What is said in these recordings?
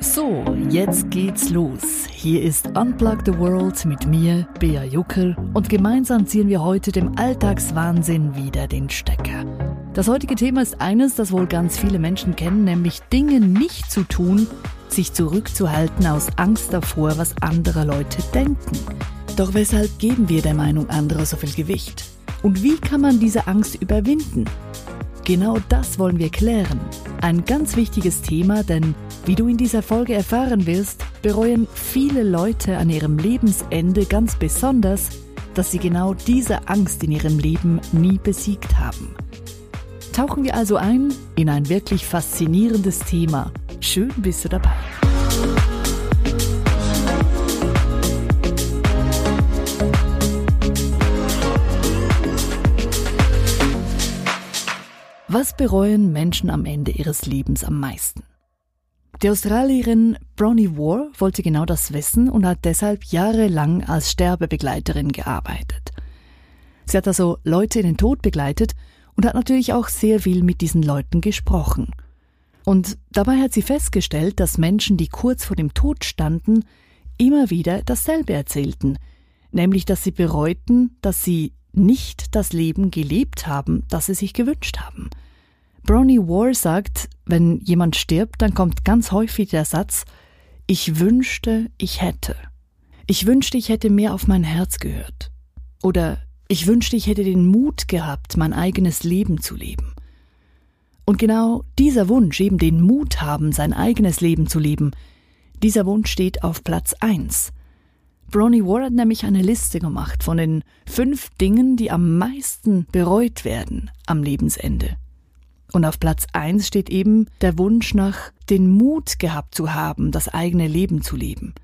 So, jetzt geht's los. Hier ist Unplug the World mit mir, Bea Jucker, und gemeinsam ziehen wir heute dem Alltagswahnsinn wieder den Stecker. Das heutige Thema ist eines, das wohl ganz viele Menschen kennen, nämlich Dinge nicht zu tun, sich zurückzuhalten aus Angst davor, was andere Leute denken. Doch weshalb geben wir der Meinung anderer so viel Gewicht? Und wie kann man diese Angst überwinden? Genau das wollen wir klären. Ein ganz wichtiges Thema, denn wie du in dieser Folge erfahren wirst, bereuen viele Leute an ihrem Lebensende ganz besonders, dass sie genau diese Angst in ihrem Leben nie besiegt haben. Tauchen wir also ein in ein wirklich faszinierendes Thema. Schön bist du dabei. Was bereuen Menschen am Ende ihres Lebens am meisten? Die Australierin Bronnie War wollte genau das wissen und hat deshalb jahrelang als Sterbebegleiterin gearbeitet. Sie hat also Leute in den Tod begleitet und hat natürlich auch sehr viel mit diesen Leuten gesprochen. Und dabei hat sie festgestellt, dass Menschen, die kurz vor dem Tod standen, immer wieder dasselbe erzählten, nämlich dass sie bereuten, dass sie nicht das Leben gelebt haben, das sie sich gewünscht haben – Bronnie War sagt, wenn jemand stirbt, dann kommt ganz häufig der Satz, ich wünschte, ich hätte. Ich wünschte, ich hätte mehr auf mein Herz gehört. Oder ich wünschte, ich hätte den Mut gehabt, mein eigenes Leben zu leben. Und genau dieser Wunsch, eben den Mut haben, sein eigenes Leben zu leben, dieser Wunsch steht auf Platz eins. Bronnie War hat nämlich eine Liste gemacht von den fünf Dingen, die am meisten bereut werden am Lebensende. Und auf Platz eins steht eben der Wunsch nach den Mut gehabt zu haben, das eigene Leben zu leben.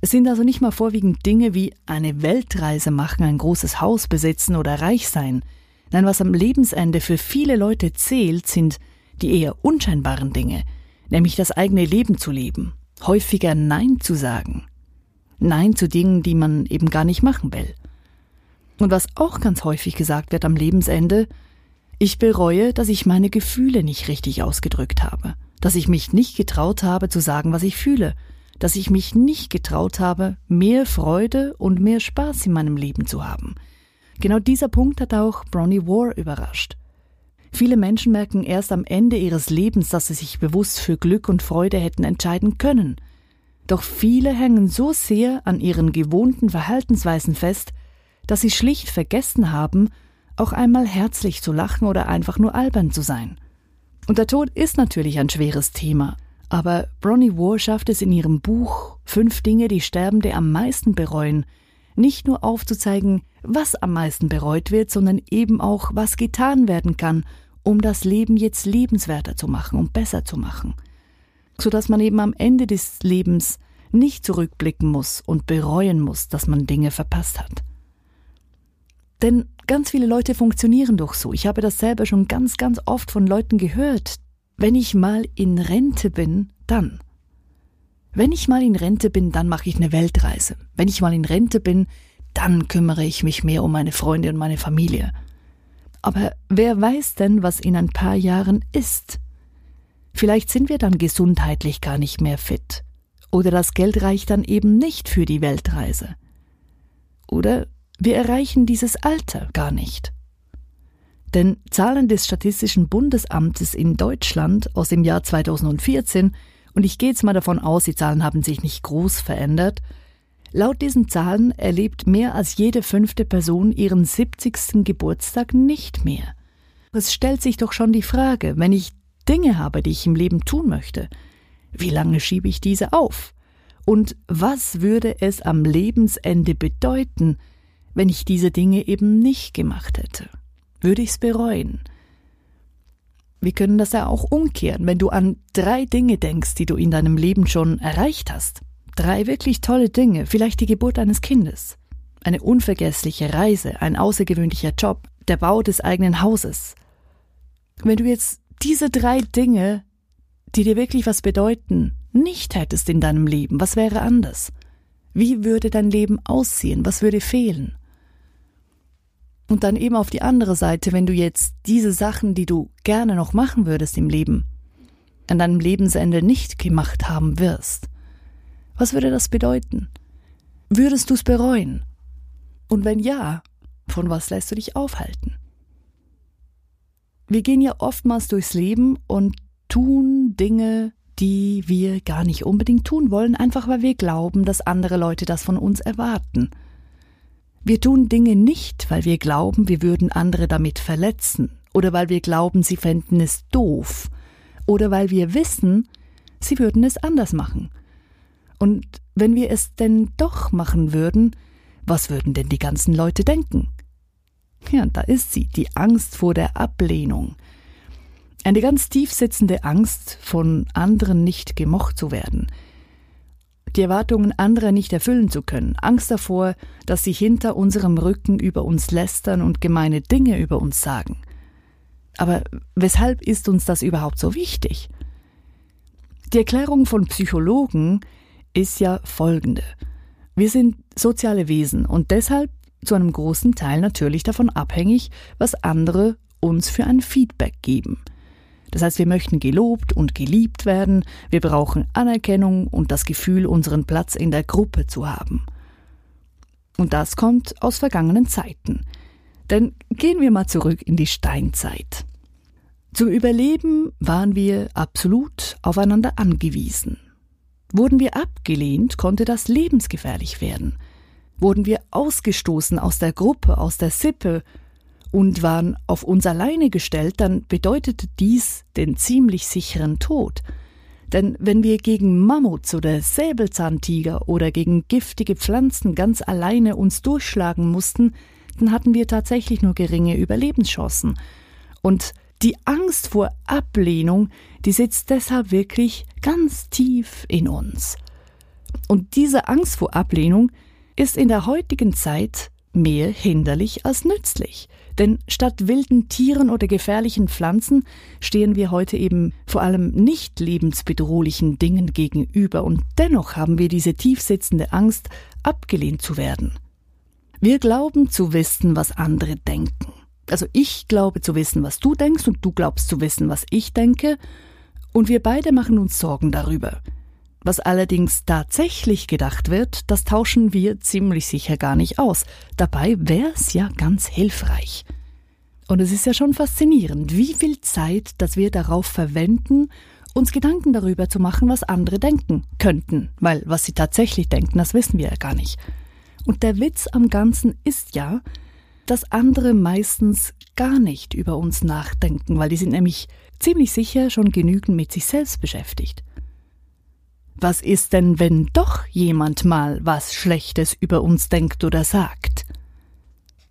Es sind also nicht mal vorwiegend Dinge wie eine Weltreise machen, ein großes Haus besitzen oder reich sein. Nein, was am Lebensende für viele Leute zählt, sind die eher unscheinbaren Dinge, nämlich das eigene Leben zu leben, häufiger Nein zu sagen. Nein zu Dingen, die man eben gar nicht machen will. Und was auch ganz häufig gesagt wird am Lebensende, ich bereue, dass ich meine Gefühle nicht richtig ausgedrückt habe, dass ich mich nicht getraut habe zu sagen, was ich fühle, dass ich mich nicht getraut habe, mehr Freude und mehr Spaß in meinem Leben zu haben. Genau dieser Punkt hat auch Bronnie War überrascht. Viele Menschen merken erst am Ende ihres Lebens, dass sie sich bewusst für Glück und Freude hätten entscheiden können. Doch viele hängen so sehr an ihren gewohnten Verhaltensweisen fest, dass sie schlicht vergessen haben, auch einmal herzlich zu lachen oder einfach nur albern zu sein. Und der Tod ist natürlich ein schweres Thema, aber Bronnie War schafft es in ihrem Buch Fünf Dinge, die Sterbende am meisten bereuen, nicht nur aufzuzeigen, was am meisten bereut wird, sondern eben auch, was getan werden kann, um das Leben jetzt lebenswerter zu machen und besser zu machen. Sodass man eben am Ende des Lebens nicht zurückblicken muss und bereuen muss, dass man Dinge verpasst hat. Denn ganz viele Leute funktionieren doch so. Ich habe das selber schon ganz, ganz oft von Leuten gehört. Wenn ich mal in Rente bin, dann. Wenn ich mal in Rente bin, dann mache ich eine Weltreise. Wenn ich mal in Rente bin, dann kümmere ich mich mehr um meine Freunde und meine Familie. Aber wer weiß denn, was in ein paar Jahren ist? Vielleicht sind wir dann gesundheitlich gar nicht mehr fit. Oder das Geld reicht dann eben nicht für die Weltreise. Oder wir erreichen dieses Alter gar nicht. Denn Zahlen des Statistischen Bundesamtes in Deutschland aus dem Jahr 2014, und ich gehe jetzt mal davon aus, die Zahlen haben sich nicht groß verändert, laut diesen Zahlen erlebt mehr als jede fünfte Person ihren 70. Geburtstag nicht mehr. Es stellt sich doch schon die Frage, wenn ich Dinge habe, die ich im Leben tun möchte, wie lange schiebe ich diese auf? Und was würde es am Lebensende bedeuten, wenn ich diese Dinge eben nicht gemacht hätte? Würde ich's bereuen? Wir können das ja auch umkehren, wenn du an drei Dinge denkst, die du in deinem Leben schon erreicht hast. Drei wirklich tolle Dinge, vielleicht die Geburt eines Kindes, eine unvergessliche Reise, ein außergewöhnlicher Job, der Bau des eigenen Hauses. Wenn du jetzt diese drei Dinge, die dir wirklich was bedeuten, nicht hättest in deinem Leben, was wäre anders? Wie würde dein Leben aussehen? Was würde fehlen? Und dann eben auf die andere Seite, wenn du jetzt diese Sachen, die du gerne noch machen würdest im Leben, an deinem Lebensende nicht gemacht haben wirst, was würde das bedeuten? Würdest du es bereuen? Und wenn ja, von was lässt du dich aufhalten? Wir gehen ja oftmals durchs Leben und tun Dinge, die wir gar nicht unbedingt tun wollen, einfach weil wir glauben, dass andere Leute das von uns erwarten. Wir tun Dinge nicht, weil wir glauben, wir würden andere damit verletzen, oder weil wir glauben, sie fänden es doof, oder weil wir wissen, sie würden es anders machen. Und wenn wir es denn doch machen würden, was würden denn die ganzen Leute denken? Ja, da ist sie, die Angst vor der Ablehnung. Eine ganz tief sitzende Angst, von anderen nicht gemocht zu werden – die Erwartungen anderer nicht erfüllen zu können, Angst davor, dass sie hinter unserem Rücken über uns lästern und gemeine Dinge über uns sagen. Aber weshalb ist uns das überhaupt so wichtig? Die Erklärung von Psychologen ist ja folgende. Wir sind soziale Wesen und deshalb zu einem großen Teil natürlich davon abhängig, was andere uns für ein Feedback geben – das heißt, wir möchten gelobt und geliebt werden, wir brauchen Anerkennung und das Gefühl, unseren Platz in der Gruppe zu haben. Und das kommt aus vergangenen Zeiten. Denn gehen wir mal zurück in die Steinzeit. Zum Überleben waren wir absolut aufeinander angewiesen. Wurden wir abgelehnt, konnte das lebensgefährlich werden. Wurden wir ausgestoßen aus der Gruppe, aus der Sippe, und waren auf uns alleine gestellt, dann bedeutete dies den ziemlich sicheren Tod. Denn wenn wir gegen Mammuts oder Säbelzahntiger oder gegen giftige Pflanzen ganz alleine uns durchschlagen mussten, dann hatten wir tatsächlich nur geringe Überlebenschancen. Und die Angst vor Ablehnung, die sitzt deshalb wirklich ganz tief in uns. Und diese Angst vor Ablehnung ist in der heutigen Zeit mehr hinderlich als nützlich. Denn statt wilden Tieren oder gefährlichen Pflanzen stehen wir heute eben vor allem nicht lebensbedrohlichen Dingen gegenüber und dennoch haben wir diese tiefsitzende Angst, abgelehnt zu werden. Wir glauben zu wissen, was andere denken. Also ich glaube zu wissen, was du denkst und du glaubst zu wissen, was ich denke, und wir beide machen uns Sorgen darüber. Was allerdings tatsächlich gedacht wird, das tauschen wir ziemlich sicher gar nicht aus. Dabei wäre es ja ganz hilfreich. Und es ist ja schon faszinierend, wie viel Zeit, dass wir darauf verwenden, uns Gedanken darüber zu machen, was andere denken könnten, weil was sie tatsächlich denken, das wissen wir ja gar nicht. Und der Witz am Ganzen ist ja, dass andere meistens gar nicht über uns nachdenken, weil die sind nämlich ziemlich sicher schon genügend mit sich selbst beschäftigt. Was ist denn, wenn doch jemand mal was Schlechtes über uns denkt oder sagt?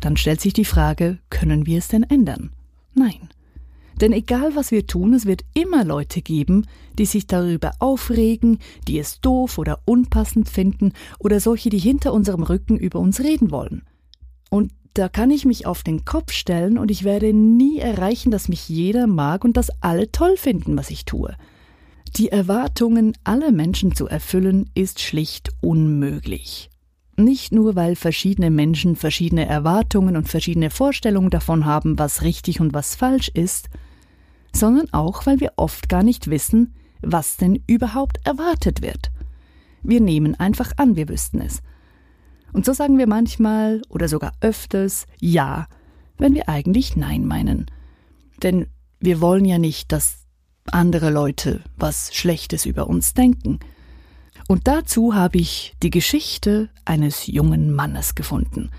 Dann stellt sich die Frage, können wir es denn ändern? Nein. Denn egal was wir tun, es wird immer Leute geben, die sich darüber aufregen, die es doof oder unpassend finden oder solche, die hinter unserem Rücken über uns reden wollen. Und da kann ich mich auf den Kopf stellen und ich werde nie erreichen, dass mich jeder mag und dass alle toll finden, was ich tue. Die Erwartungen aller Menschen zu erfüllen, ist schlicht unmöglich. Nicht nur, weil verschiedene Menschen verschiedene Erwartungen und verschiedene Vorstellungen davon haben, was richtig und was falsch ist, sondern auch, weil wir oft gar nicht wissen, was denn überhaupt erwartet wird. Wir nehmen einfach an, wir wüssten es. Und so sagen wir manchmal oder sogar öfters Ja, wenn wir eigentlich Nein meinen. Denn wir wollen ja nicht, dass andere Leute was Schlechtes über uns denken. Und dazu habe ich die Geschichte eines jungen Mannes gefunden.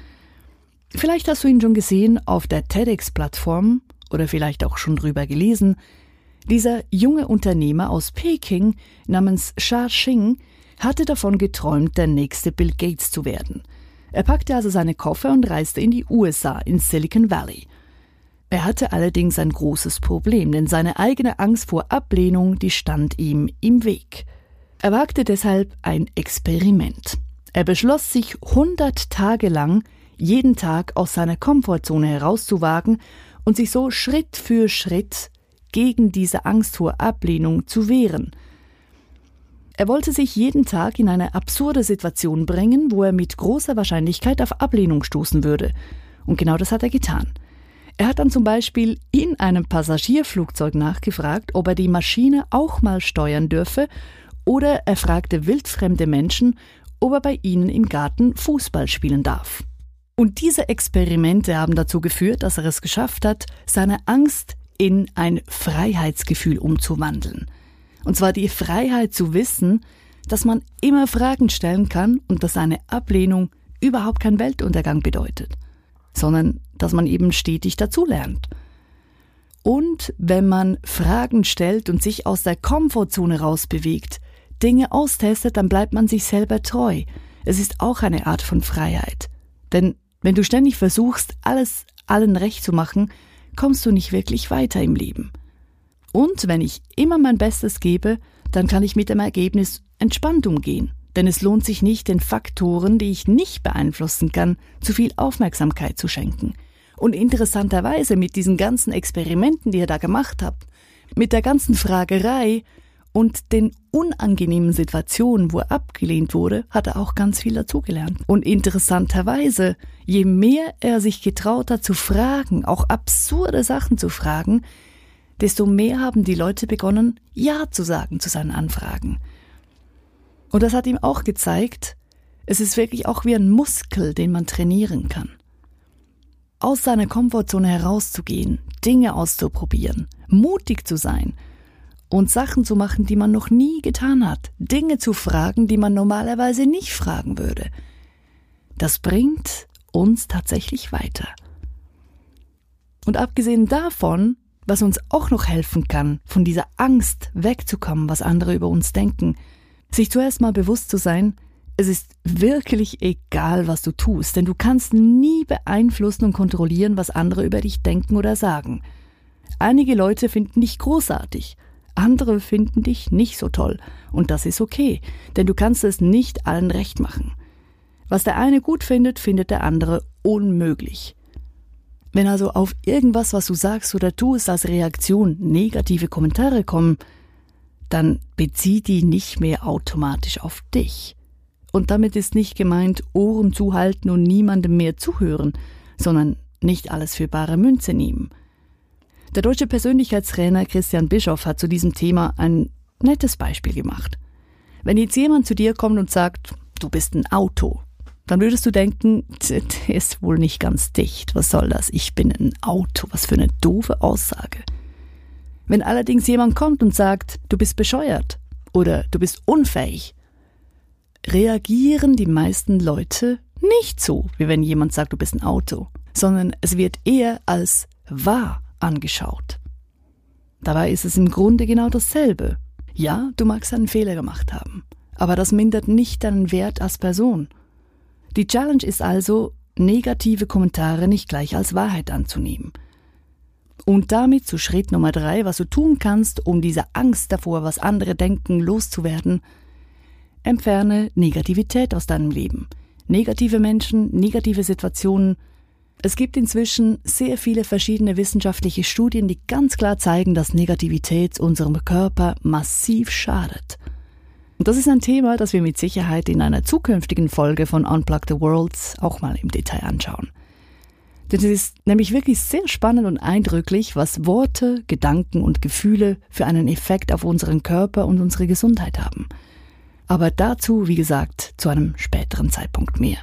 Vielleicht hast du ihn schon gesehen auf der TEDx-Plattform oder vielleicht auch schon drüber gelesen. Dieser junge Unternehmer aus Peking namens Sha Xing hatte davon geträumt, der nächste Bill Gates zu werden. Er packte also seine Koffer und reiste in die USA, in Silicon Valley. Er hatte allerdings ein großes Problem, denn seine eigene Angst vor Ablehnung, die stand ihm im Weg. Er wagte deshalb ein Experiment. Er beschloss sich hundert Tage lang jeden Tag aus seiner Komfortzone herauszuwagen und sich so Schritt für Schritt gegen diese Angst vor Ablehnung zu wehren. Er wollte sich jeden Tag in eine absurde Situation bringen, wo er mit großer Wahrscheinlichkeit auf Ablehnung stoßen würde, Und genau das hat er getan. Er hat dann zum Beispiel in einem Passagierflugzeug nachgefragt, ob er die Maschine auch mal steuern dürfe, oder er fragte wildfremde Menschen, ob er bei ihnen im Garten Fußball spielen darf. Und diese Experimente haben dazu geführt, dass er es geschafft hat, seine Angst in ein Freiheitsgefühl umzuwandeln. Und zwar die Freiheit zu wissen, dass man immer Fragen stellen kann und dass eine Ablehnung überhaupt kein Weltuntergang bedeutet, sondern dass man eben stetig dazulernt. Und wenn man Fragen stellt und sich aus der Komfortzone rausbewegt, Dinge austestet, dann bleibt man sich selber treu. Es ist auch eine Art von Freiheit. Denn wenn du ständig versuchst, alles allen recht zu machen, kommst du nicht wirklich weiter im Leben. Und wenn ich immer mein Bestes gebe, dann kann ich mit dem Ergebnis entspannt umgehen. Denn es lohnt sich nicht, den Faktoren, die ich nicht beeinflussen kann, zu viel Aufmerksamkeit zu schenken. Und interessanterweise mit diesen ganzen Experimenten, die ihr da gemacht habt, mit der ganzen Fragerei und den unangenehmen Situationen, wo er abgelehnt wurde, hat er auch ganz viel dazugelernt. Und interessanterweise, je mehr er sich getraut hat zu fragen, auch absurde Sachen zu fragen, desto mehr haben die Leute begonnen, Ja zu sagen zu seinen Anfragen. Und das hat ihm auch gezeigt, es ist wirklich auch wie ein Muskel, den man trainieren kann. Aus seiner Komfortzone herauszugehen, Dinge auszuprobieren, mutig zu sein und Sachen zu machen, die man noch nie getan hat, Dinge zu fragen, die man normalerweise nicht fragen würde. Das bringt uns tatsächlich weiter. Und abgesehen davon was uns auch noch helfen kann, von dieser Angst wegzukommen, was andere über uns denken, sich zuerst mal bewusst zu sein, es ist wirklich egal, was du tust, denn du kannst nie beeinflussen und kontrollieren, was andere über dich denken oder sagen. Einige Leute finden dich großartig, andere finden dich nicht so toll, und das ist okay, denn du kannst es nicht allen recht machen. Was der eine gut findet, findet der andere unmöglich. Wenn also auf irgendwas, was du sagst oder tust, als Reaktion negative Kommentare kommen, dann bezieh die nicht mehr automatisch auf dich. Und damit ist nicht gemeint, Ohren zuhalten und niemandem mehr zuhören, sondern nicht alles für bare Münze nehmen. Der deutsche Persönlichkeitstrainer Christian Bischoff hat zu diesem Thema ein nettes Beispiel gemacht. Wenn jetzt jemand zu dir kommt und sagt, du bist ein Auto, dann würdest du denken, der ist wohl nicht ganz dicht. Was soll das? Ich bin ein Auto. Was für eine doofe Aussage. Wenn allerdings jemand kommt und sagt, du bist bescheuert oder du bist unfähig, reagieren die meisten Leute nicht so, wie wenn jemand sagt, du bist ein Auto, sondern es wird eher als wahr angeschaut. Dabei ist es im Grunde genau dasselbe. Ja, du magst einen Fehler gemacht haben, aber das mindert nicht deinen Wert als Person die Challenge ist also, negative Kommentare nicht gleich als Wahrheit anzunehmen. Und damit zu Schritt Nummer drei, was du tun kannst, um diese Angst davor, was andere denken, loszuwerden. Entferne Negativität aus deinem Leben. Negative Menschen, negative Situationen. Es gibt inzwischen sehr viele verschiedene wissenschaftliche Studien, die ganz klar zeigen, dass Negativität unserem Körper massiv schadet. Und das ist ein Thema, das wir mit Sicherheit in einer zukünftigen Folge von Unplug the Worlds auch mal im Detail anschauen. Denn es ist nämlich wirklich sehr spannend und eindrücklich, was Worte, Gedanken und Gefühle für einen Effekt auf unseren Körper und unsere Gesundheit haben. Aber dazu, wie gesagt, zu einem späteren Zeitpunkt mehr.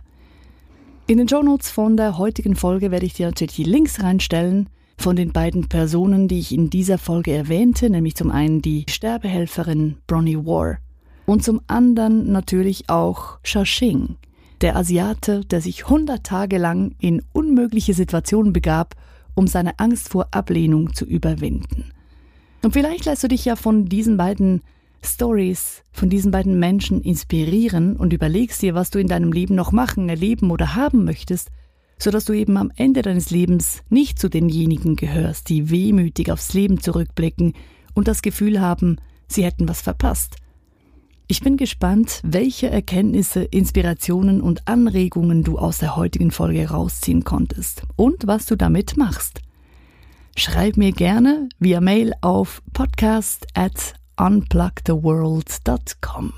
In den Show Notes von der heutigen Folge werde ich dir natürlich die Links reinstellen von den beiden Personen, die ich in dieser Folge erwähnte, nämlich zum einen die Sterbehelferin Bronnie War und zum anderen natürlich auch Shashing, der Asiate, der sich 100 Tage lang in unmögliche Situationen begab, um seine Angst vor Ablehnung zu überwinden. Und vielleicht lässt du dich ja von diesen beiden Stories, von diesen beiden Menschen inspirieren und überlegst dir, was du in deinem Leben noch machen, erleben oder haben möchtest, sodass du eben am Ende deines Lebens nicht zu denjenigen gehörst, die wehmütig aufs Leben zurückblicken und das Gefühl haben, sie hätten was verpasst, ich bin gespannt, welche Erkenntnisse, Inspirationen und Anregungen du aus der heutigen Folge rausziehen konntest und was du damit machst. Schreib mir gerne via Mail auf podcast at unplugtheworld.com.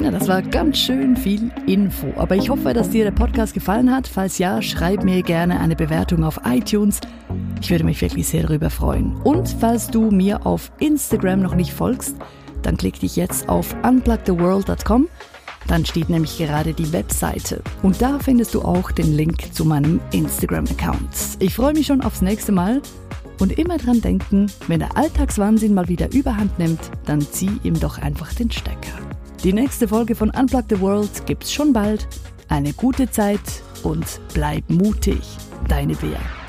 Ja, das war ganz schön viel Info. Aber ich hoffe, dass dir der Podcast gefallen hat. Falls ja, schreib mir gerne eine Bewertung auf iTunes. Ich würde mich wirklich sehr darüber freuen. Und falls du mir auf Instagram noch nicht folgst, dann klick dich jetzt auf unplugtheworld.com. Dann steht nämlich gerade die Webseite. Und da findest du auch den Link zu meinem Instagram-Account. Ich freue mich schon aufs nächste Mal. Und immer dran denken, wenn der Alltagswahnsinn mal wieder überhand nimmt, dann zieh ihm doch einfach den Stecker. Die nächste Folge von Unplug the World gibt's schon bald. Eine gute Zeit und bleib mutig. Deine Bea.